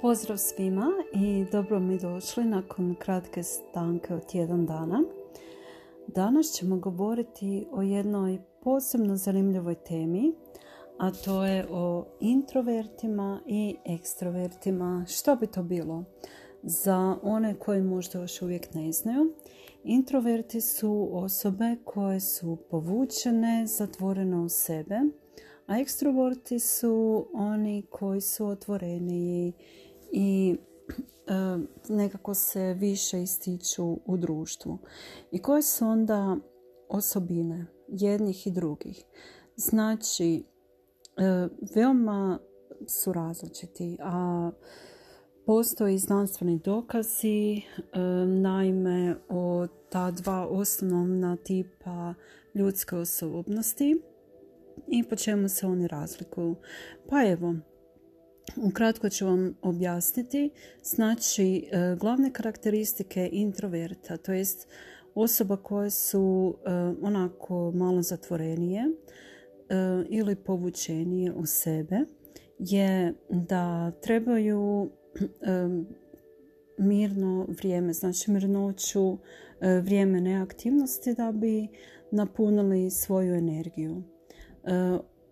Pozdrav svima i dobro mi došli nakon kratke stanke od tjedan dana. Danas ćemo govoriti o jednoj posebno zanimljivoj temi, a to je o introvertima i ekstrovertima. Što bi to bilo? Za one koji možda još uvijek ne znaju, introverti su osobe koje su povučene, zatvorene u sebe, a ekstroverti su oni koji su otvoreniji nekako se više ističu u društvu. I koje su onda osobine jednih i drugih? Znači, e, veoma su različiti, a postoji znanstveni dokazi, e, naime, o ta dva osnovna tipa ljudske osobnosti i po čemu se oni razlikuju. Pa evo, Ukratko ću vam objasniti. Znači, e, glavne karakteristike introverta, to jest osoba koje su e, onako malo zatvorenije e, ili povučenije u sebe, je da trebaju mirno vrijeme, znači mirnoću, vrijeme neaktivnosti da bi napunili svoju energiju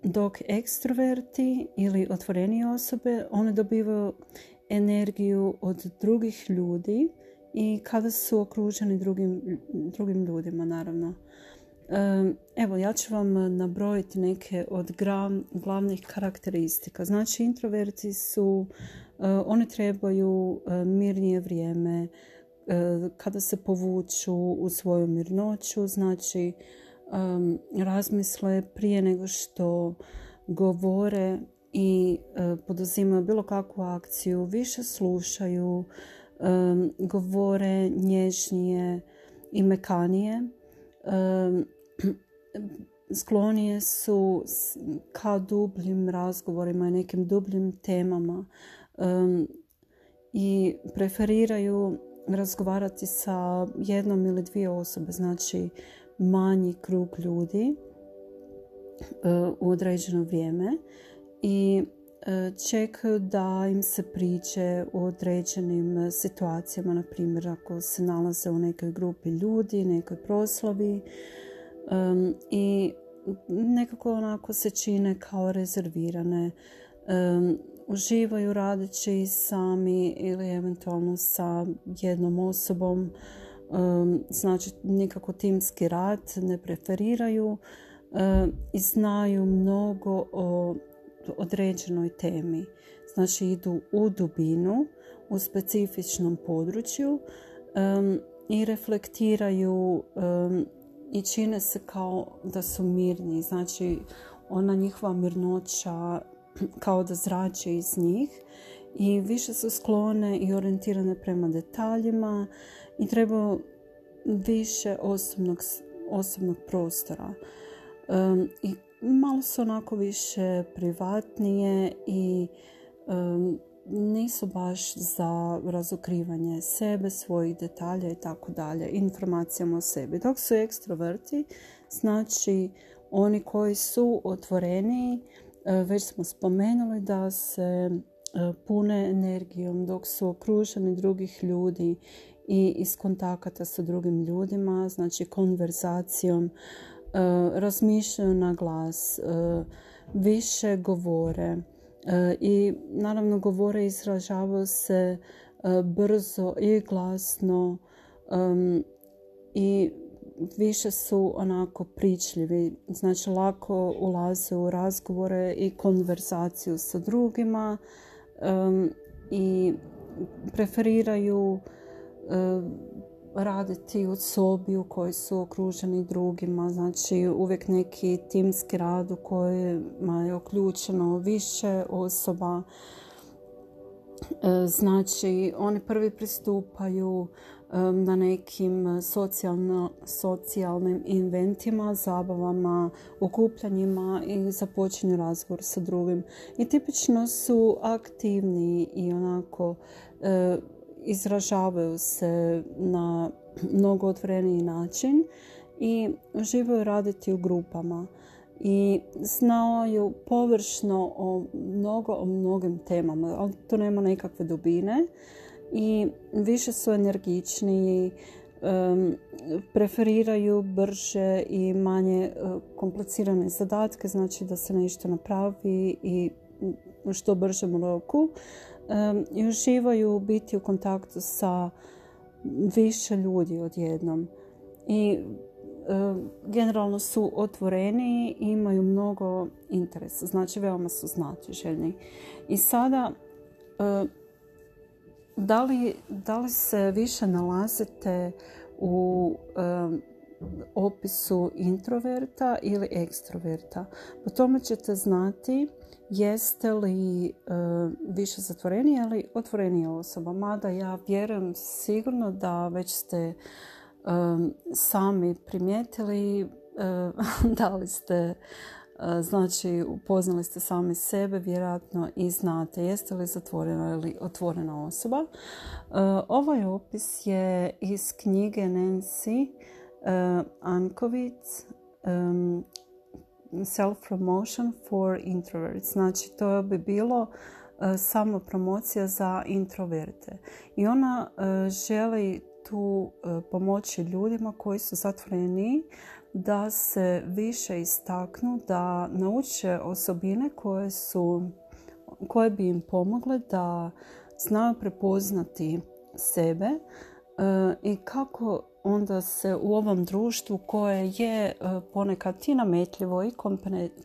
dok ekstroverti ili otvorenije osobe, one dobivaju energiju od drugih ljudi i kada su okruženi drugim, drugim ljudima, naravno. Evo, ja ću vam nabrojiti neke od glavnih karakteristika. Znači, introverti su, e, oni trebaju e, mirnije vrijeme, e, kada se povuču u svoju mirnoću, znači um, razmisle prije nego što govore i uh, poduzimaju bilo kakvu akciju, više slušaju, um, govore nježnije i mekanije. Um, sklonije su ka dubljim razgovorima i nekim dubljim temama um, i preferiraju razgovarati sa jednom ili dvije osobe. Znači, manji krug ljudi e, u određeno vrijeme i e, čekaju da im se priče u određenim situacijama, na primjer ako se nalaze u nekoj grupi ljudi, nekoj proslavi i nekako onako se čine kao rezervirane. uživaju radeći sami ili eventualno sa jednom osobom znači nikako timski rad ne preferiraju i znaju mnogo o određenoj temi. Znači idu u dubinu, u specifičnom području i reflektiraju i čine se kao da su mirni. Znači ona njihova mirnoća kao da zrače iz njih i više su sklone i orijentirane prema detaljima i treba više osobnog, osobnog prostora. I malo su onako više privatnije i nisu baš za razokrivanje sebe, svojih detalja i tako dalje, informacijama o sebi. Dok su ekstroverti, znači oni koji su otvoreni, e, već smo spomenuli da se pune energijom dok su okruženi drugih ljudi i iz kontakata sa drugim ljudima, znači konverzacijom, e, razmišljaju na glas, e, više govore e, i naravno govore i izražavaju se brzo i glasno i više su onako pričljivi, znači lako ulaze u razgovore i konverzaciju sa drugima i preferiraju raditi u sobi u kojoj su okruženi drugima, znači uvijek neki timski rad u kojima je uključeno više osoba. Znači oni prvi pristupaju na nekim socijalno, socijalnim inventima, zabavama, okupljanjima i započinju razgovor sa drugim. I tipično su aktivni i onako izražavaju se na mnogo otvoreniji način i uživaju raditi u grupama. i znaju površno o mnogo o mnogim temama, ali to nema nekakve dubine i više su energičniji, preferiraju brže i manje komplicirane zadatke, znači da se nešto napravi i što bržem roku i uživaju biti u kontaktu sa više ljudi odjednom. I generalno su otvoreni i imaju mnogo interesa. Znači, veoma su željni. I sada, da li, da li se više nalazite u opisu introverta ili ekstroverta? Po tome ćete znati jeste li više zatvorenija ili otvorenija osoba. Mada ja vjerujem sigurno da već ste sami primijetili da li ste znači upoznali ste sami sebe vjerojatno i znate jeste li zatvorena ili otvorena osoba. Ovaj opis je iz knjige Nancy Ankovic Self-Promotion for Introverts. Znači to bi bilo samo promocija za introverte. I ona želi tu e, pomoći ljudima koji su zatvoreni da se više istaknu, da nauče osobine koje su koje bi im pomogle da znaju prepoznati sebe e, i kako onda se u ovom društvu koje je e, ponekad i nametljivo i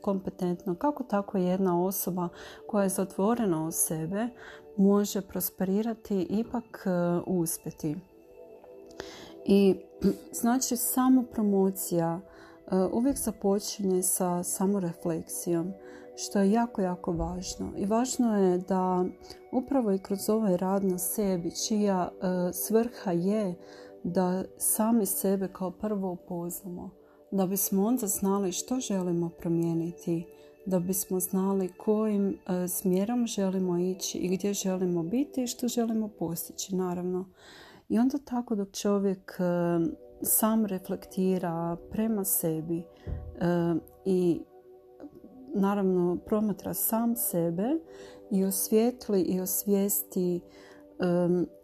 kompetentno, kako tako jedna osoba koja je zatvorena u sebe može prosperirati ipak uspjeti. I znači samo promocija e, uvijek započinje sa samorefleksijom što je jako, jako važno. I važno je da upravo i kroz ovaj rad na sebi, čija e, svrha je da sami sebe kao prvo upoznamo, da bismo onda znali što želimo promijeniti, da bismo znali kojim e, smjerom želimo ići i gdje želimo biti i što želimo postići, naravno. I onda tako dok čovjek e, sam reflektira prema sebi e, i naravno promatra sam sebe i osvijetli i osvijesti e,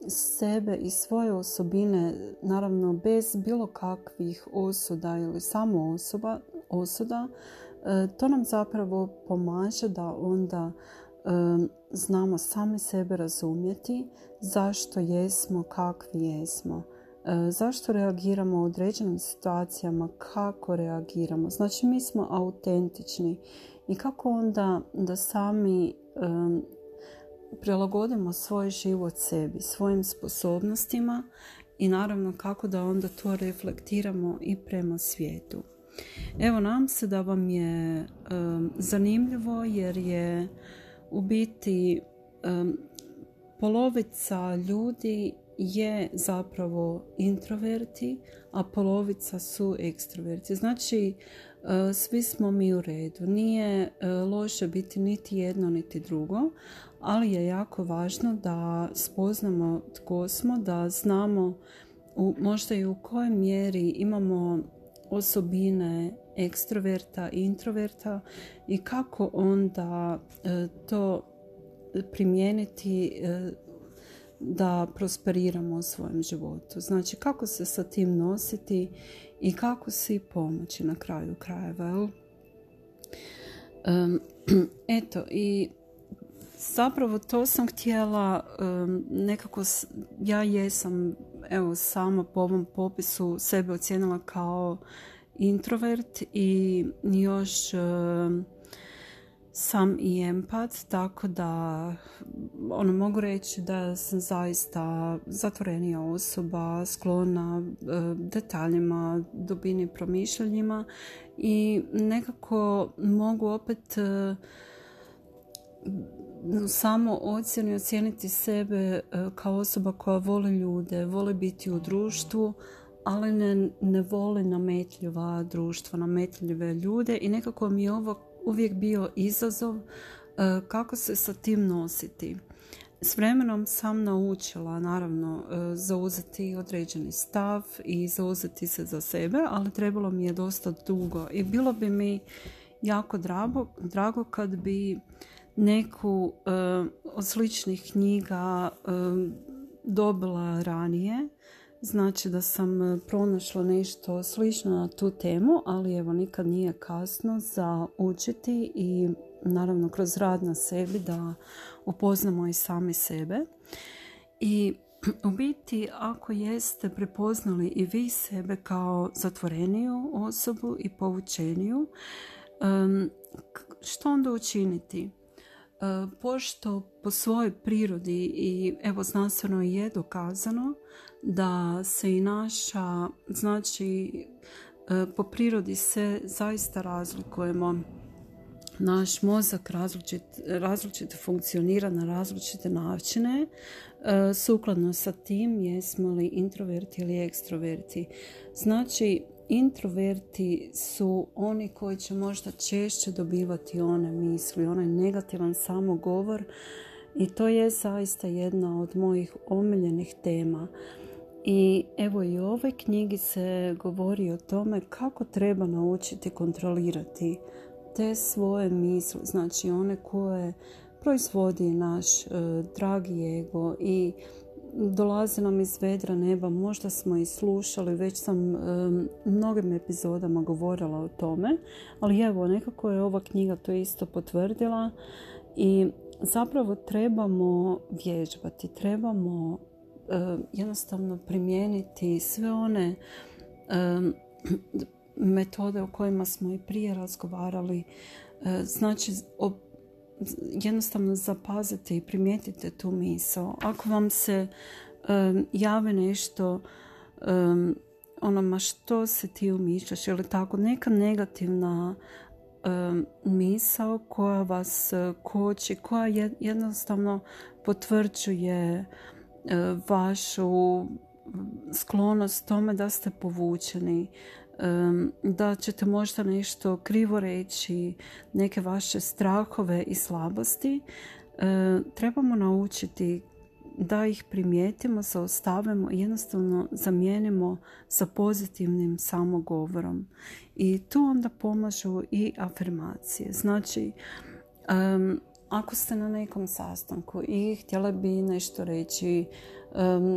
sebe i svoje osobine naravno bez bilo kakvih osuda ili samo osoba, osuda to nam zapravo pomaže da onda znamo sami sebe razumjeti zašto jesmo kakvi jesmo. Zašto reagiramo u određenim situacijama kako reagiramo. Znači mi smo autentični i kako onda da sami prilagodimo svoj život sebi svojim sposobnostima i naravno kako da onda to reflektiramo i prema svijetu. Evo nam se da vam je zanimljivo jer je u biti polovica ljudi je zapravo introverti, a polovica su ekstroverti. Znači, e, svi smo mi u redu. Nije e, loše biti niti jedno niti drugo, ali je jako važno da spoznamo tko smo, da znamo možda i u kojoj mjeri imamo osobine ekstroverta i introverta i kako onda e, to primijeniti e, da prosperiramo u svojem životu. Znači kako se sa tim nositi i kako si pomoći na kraju krajeva. eto i zapravo to sam htjela nekako ja jesam evo sama po ovom popisu sebe ocijenila kao introvert i još e, sam i empat, tako da ono mogu reći da sam zaista zatvorenija osoba, sklona e, detaljima, dubini promišljanjima i nekako mogu opet e, samo ocjenu ocijeniti sebe kao osoba koja voli ljude, voli biti u društvu, ali ne, ne voli nametljiva društva, nametljive ljude i nekako mi je ovo uvijek bio izazov e, kako se sa tim nositi. S vremenom sam naučila naravno e, zauzeti određeni stav i zauzeti se za sebe, ali trebalo mi je dosta dugo i bilo bi mi jako drago, drago kad bi neku od sličnih knjiga dobila ranije Znači da sam e, pronašla nešto slično na tu temu, ali evo nikad nije kasno za učiti i naravno kroz rad na sebi da upoznamo i sami sebe. I u biti ako jeste prepoznali i vi sebe kao zatvoreniju osobu i povučeniju, što onda učiniti? E, pošto po svojoj prirodi i evo znanstveno je dokazano da se i naša, znači e, po prirodi se zaista razlikujemo. Naš mozak različit, različito funkcionira na različite načine. E, sukladno sa tim jesmo li introverti ili ekstroverti. Znači, introverti su oni koji će možda češće dobivati one misli, onaj negativan samogovor i to je zaista jedna od mojih omiljenih tema. I evo i u ovoj knjigi se govori o tome kako treba naučiti kontrolirati te svoje misli, znači one koje proizvodi naš e, dragi ego i dolaze nam iz vedra neba, možda smo i slušali, već sam e, mnogim epizodama govorila o tome, ali evo nekako je ova knjiga to isto potvrdila i zapravo trebamo vježbati, trebamo E, jednostavno primijeniti sve one metode o kojima smo i prije razgovarali. E, znači, jednostavno zapazite i primijetite tu misao. Ako vam se jave nešto ono ma što se ti umišljaš ili tako neka negativna misao koja vas koči, koja jednostavno potvrđuje E, vašu sklonost tome da ste povučeni, e, da ćete možda nešto krivo reći, neke vaše strahove i slabosti, trebamo naučiti da ih primijetimo, zaostavimo i jednostavno zamijenimo sa pozitivnim samogovorom. I tu onda pomažu i afirmacije. Znači, ako ste na nekom sastanku i htjeli bi nešto reći,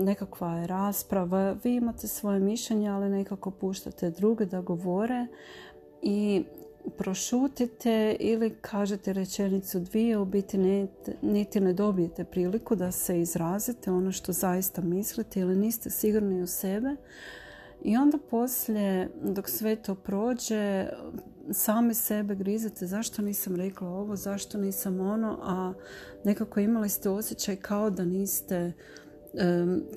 nekakva je rasprava, vi imate svoje mišljenje, ali nekako puštate druge da govore i prošutite ili kažete rečenicu dvije, u biti niti ne dobijete priliku da se izrazite ono što zaista mislite ili niste sigurni u sebe. I onda poslije, dok sve to prođe, sami sebe grizete zašto nisam rekla ovo, zašto nisam ono, a nekako imali ste osjećaj kao da niste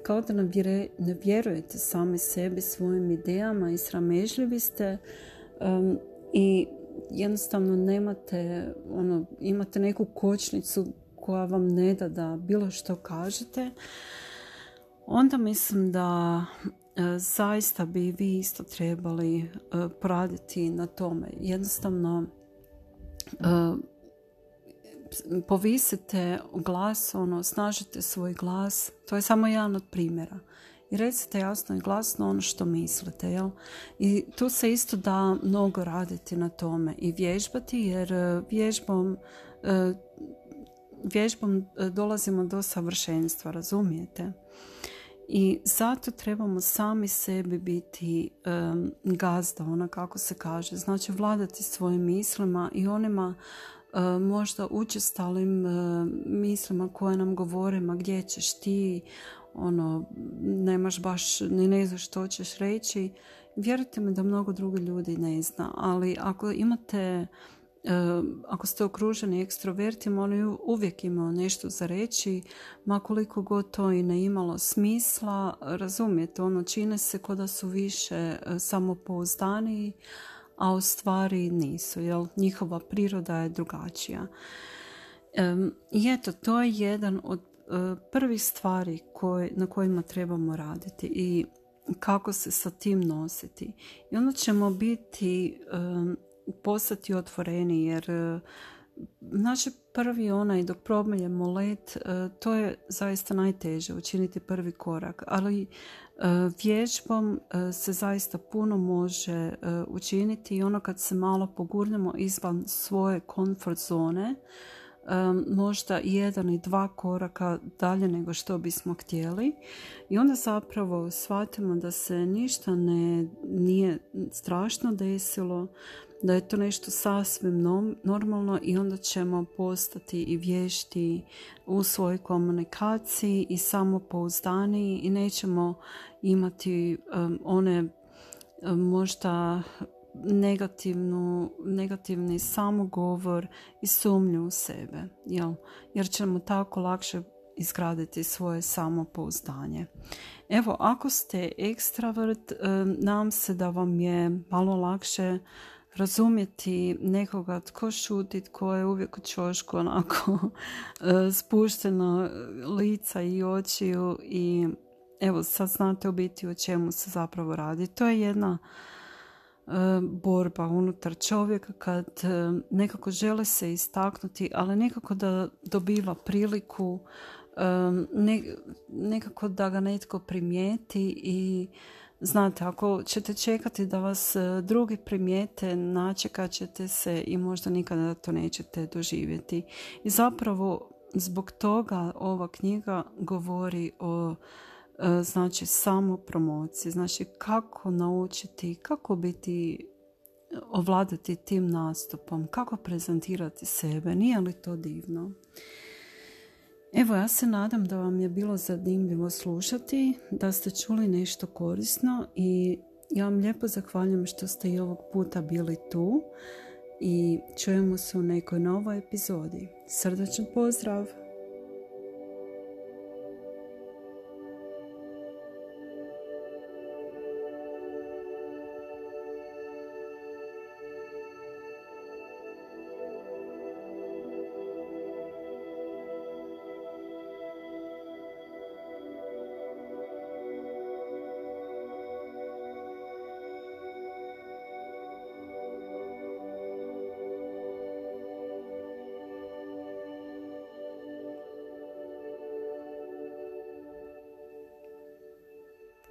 kao da ne vjerujete sami sebi svojim idejama i sramežljivi ste i jednostavno nemate ono, imate neku kočnicu koja vam ne da da bilo što kažete. Onda mislim da zaista bi vi isto trebali e, poraditi na tome. Jednostavno e, povisite glas, ono, snažite svoj glas. To je samo jedan od primjera. I recite jasno i glasno ono što mislite. Jel? I tu se isto da mnogo raditi na tome i vježbati jer vježbom vježbom dolazimo do savršenstva, razumijete? I zato trebamo sami sebi biti gazda, ona kako se kaže. Znači vladati svojim mislima i onima možda učestalim mislima koje nam govore ma gdje ćeš ti, ono, nemaš baš, ni ne znaš što ćeš reći. Vjerujte mi da mnogo drugi ljudi ne zna, ali ako imate ako ste okruženi ekstrovertima, oni uvijek imaju nešto za reći, ma koliko god to i ne imalo smisla, razumijete, ono čine se kao da su više e, samopouzdaniji, a u stvari nisu, jer njihova priroda je drugačija. I eto, to je jedan od e, prvih stvari na kojima trebamo raditi i kako se sa tim nositi. I onda ćemo biti postati otvoreni jer e, naš prvi onaj dok promiljemo let e, to je zaista najteže učiniti prvi korak ali Vježbom se zaista puno može učiniti i ono kad se malo pogurnemo izvan svoje komfort zone, možda jedan i dva koraka dalje nego što bismo htjeli i onda zapravo shvatimo da se ništa ne, nije strašno desilo, da je to nešto sasvim normalno i onda ćemo postati i vješti u svojoj komunikaciji i samopouzdaniji i nećemo imati one možda negativnu, negativni samogovor i sumnju u sebe, jel? jer ćemo tako lakše izgraditi svoje samopouzdanje. Evo, ako ste ekstravert, nam se da vam je malo lakše razumjeti nekoga tko šuti, tko je uvijek u čošku onako spušteno lica i očiju i evo sad znate u biti o čemu se zapravo radi. To je jedna E, borba unutar čovjeka kad e, nekako žele se istaknuti, ali nekako da dobiva priliku e, nekako da ga netko primijeti i znate, ako ćete čekati da vas drugi primijete, načekat ćete se i možda nikada to nećete doživjeti. I zapravo zbog toga ova knjiga govori o E, znači samo promocije, znači kako naučiti, kako biti, ovladati tim nastupom, kako prezentirati sebe, nije li to divno? Evo, ja se nadam da vam je bilo zanimljivo slušati, da ste čuli nešto korisno i ja vam lijepo zahvaljujem što ste i ovog puta bili tu i čujemo se u nekoj novoj epizodi. Srdačan pozdrav!